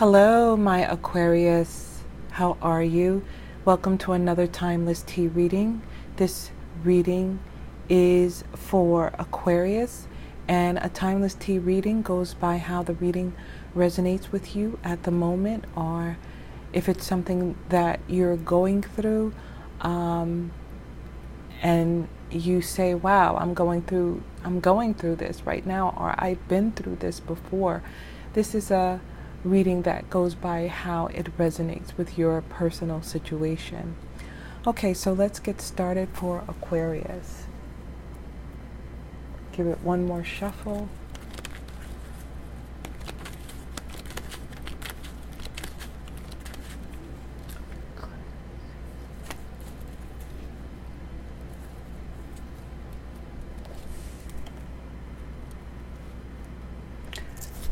Hello, my Aquarius. How are you? Welcome to another Timeless Tea reading. This reading is for Aquarius, and a Timeless Tea reading goes by how the reading resonates with you at the moment, or if it's something that you're going through, um, and you say, "Wow, I'm going through, I'm going through this right now," or "I've been through this before." This is a reading that goes by how it resonates with your personal situation. Okay, so let's get started for Aquarius. Give it one more shuffle.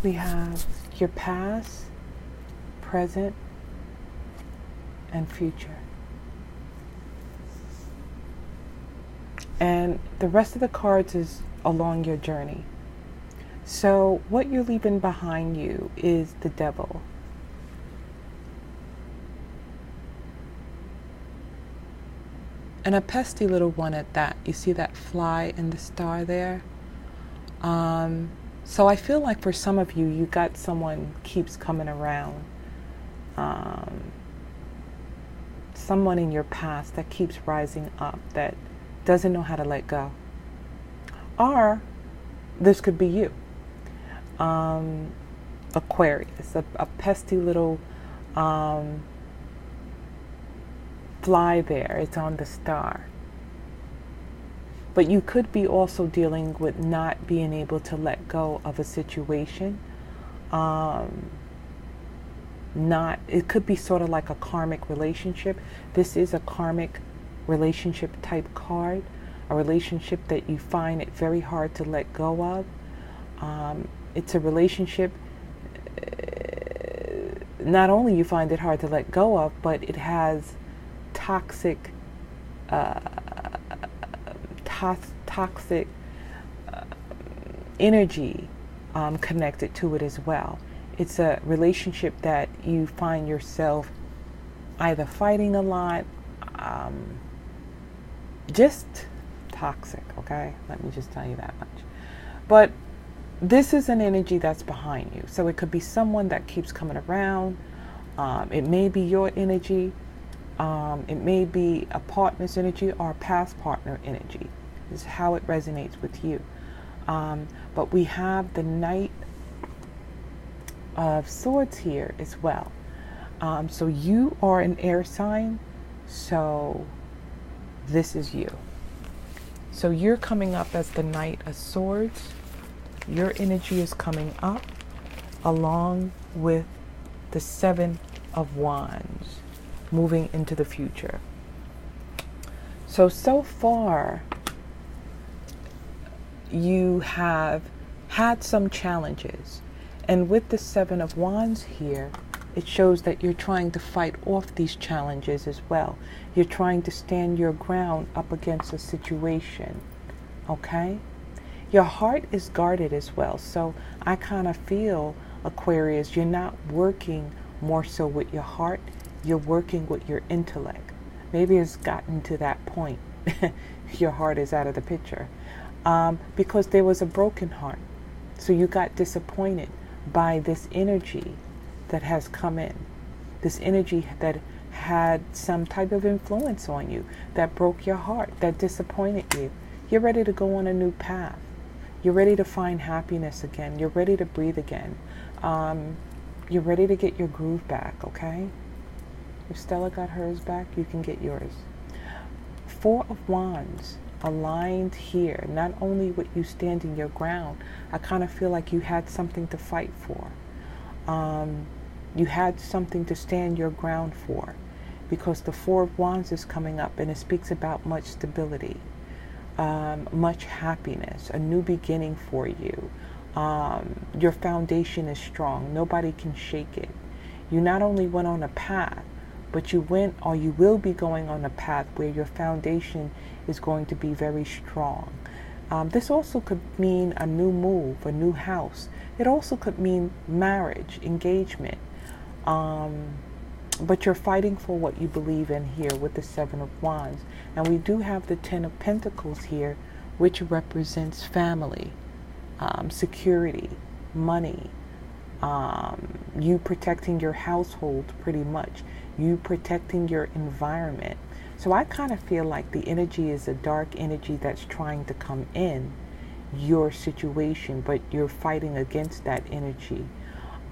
We have your past, present, and future. And the rest of the cards is along your journey. So, what you're leaving behind you is the devil. And a pesky little one at that. You see that fly and the star there? Um, so I feel like for some of you, you got someone keeps coming around. Um, someone in your past that keeps rising up that doesn't know how to let go. Or this could be you. Um, Aquarius, a, a pesky little um, fly there. It's on the star. But you could be also dealing with not being able to let go of a situation. Um, not it could be sort of like a karmic relationship. This is a karmic relationship type card, a relationship that you find it very hard to let go of. Um, it's a relationship. Uh, not only you find it hard to let go of, but it has toxic. Uh, toxic uh, energy um, connected to it as well. It's a relationship that you find yourself either fighting a lot, um, just toxic, okay? Let me just tell you that much. But this is an energy that's behind you. So it could be someone that keeps coming around. Um, it may be your energy. Um, it may be a partner's energy or a past partner energy is how it resonates with you. Um, but we have the Knight of Swords here as well. Um, so you are an air sign, so this is you. So you're coming up as the Knight of Swords. Your energy is coming up along with the Seven of Wands moving into the future. So, so far, you have had some challenges. And with the Seven of Wands here, it shows that you're trying to fight off these challenges as well. You're trying to stand your ground up against a situation. Okay? Your heart is guarded as well. So I kind of feel, Aquarius, you're not working more so with your heart, you're working with your intellect. Maybe it's gotten to that point. your heart is out of the picture um, because there was a broken heart. So you got disappointed by this energy that has come in, this energy that had some type of influence on you, that broke your heart, that disappointed you. You're ready to go on a new path. You're ready to find happiness again. You're ready to breathe again. Um, you're ready to get your groove back, okay? If Stella got hers back, you can get yours. Four of Wands aligned here, not only with you standing your ground, I kind of feel like you had something to fight for. Um, you had something to stand your ground for because the Four of Wands is coming up and it speaks about much stability, um, much happiness, a new beginning for you. Um, your foundation is strong, nobody can shake it. You not only went on a path, but you went or you will be going on a path where your foundation is going to be very strong. Um, this also could mean a new move, a new house. It also could mean marriage, engagement. Um, but you're fighting for what you believe in here with the Seven of Wands. And we do have the Ten of Pentacles here, which represents family, um, security, money, um, you protecting your household pretty much, you protecting your environment. So I kind of feel like the energy is a dark energy that's trying to come in your situation, but you're fighting against that energy.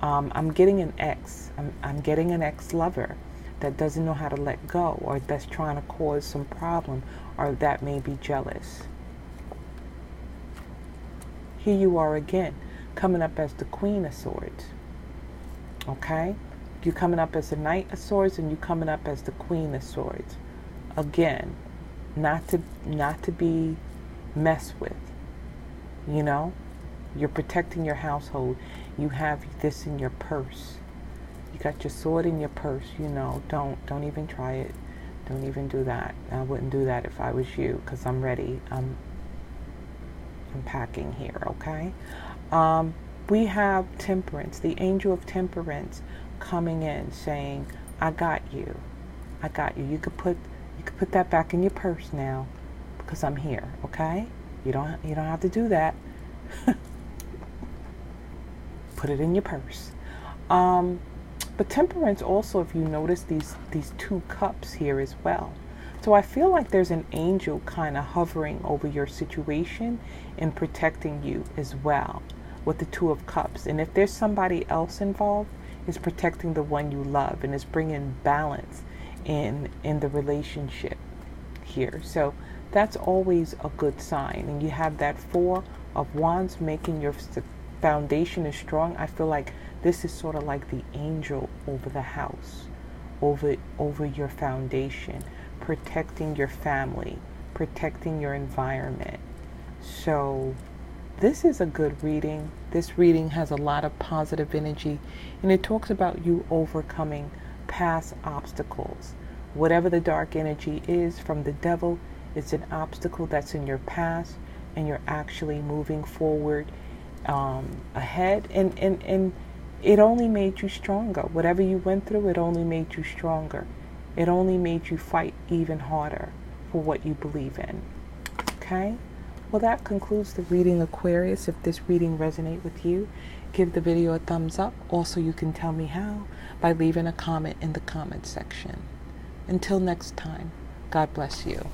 Um, I'm getting an ex. I'm, I'm getting an ex lover that doesn't know how to let go or that's trying to cause some problem or that may be jealous. Here you are again, coming up as the Queen of Swords. Okay? You're coming up as the Knight of Swords and you're coming up as the Queen of Swords. Again, not to not to be messed with. You know? You're protecting your household. You have this in your purse. You got your sword in your purse, you know. Don't don't even try it. Don't even do that. I wouldn't do that if I was you because I'm ready. I'm I'm packing here, okay? Um, we have temperance, the angel of temperance coming in saying, I got you. I got you. You could put you could put that back in your purse now because I'm here, okay? You don't you don't have to do that. put it in your purse. Um, but temperance also, if you notice these these two cups here as well. So I feel like there's an angel kind of hovering over your situation and protecting you as well with the two of cups. And if there's somebody else involved, is protecting the one you love and is bringing balance in in the relationship here. So that's always a good sign. And you have that four of wands making your foundation is strong, I feel like this is sort of like the angel over the house, over over your foundation, protecting your family, protecting your environment. So this is a good reading. This reading has a lot of positive energy and it talks about you overcoming past obstacles. Whatever the dark energy is from the devil, it's an obstacle that's in your past and you're actually moving forward um, ahead and, and, and it only made you stronger. Whatever you went through, it only made you stronger. It only made you fight even harder for what you believe in. Okay? Well, that concludes the reading Aquarius. If this reading resonate with you, give the video a thumbs up. Also, you can tell me how by leaving a comment in the comment section. Until next time, God bless you.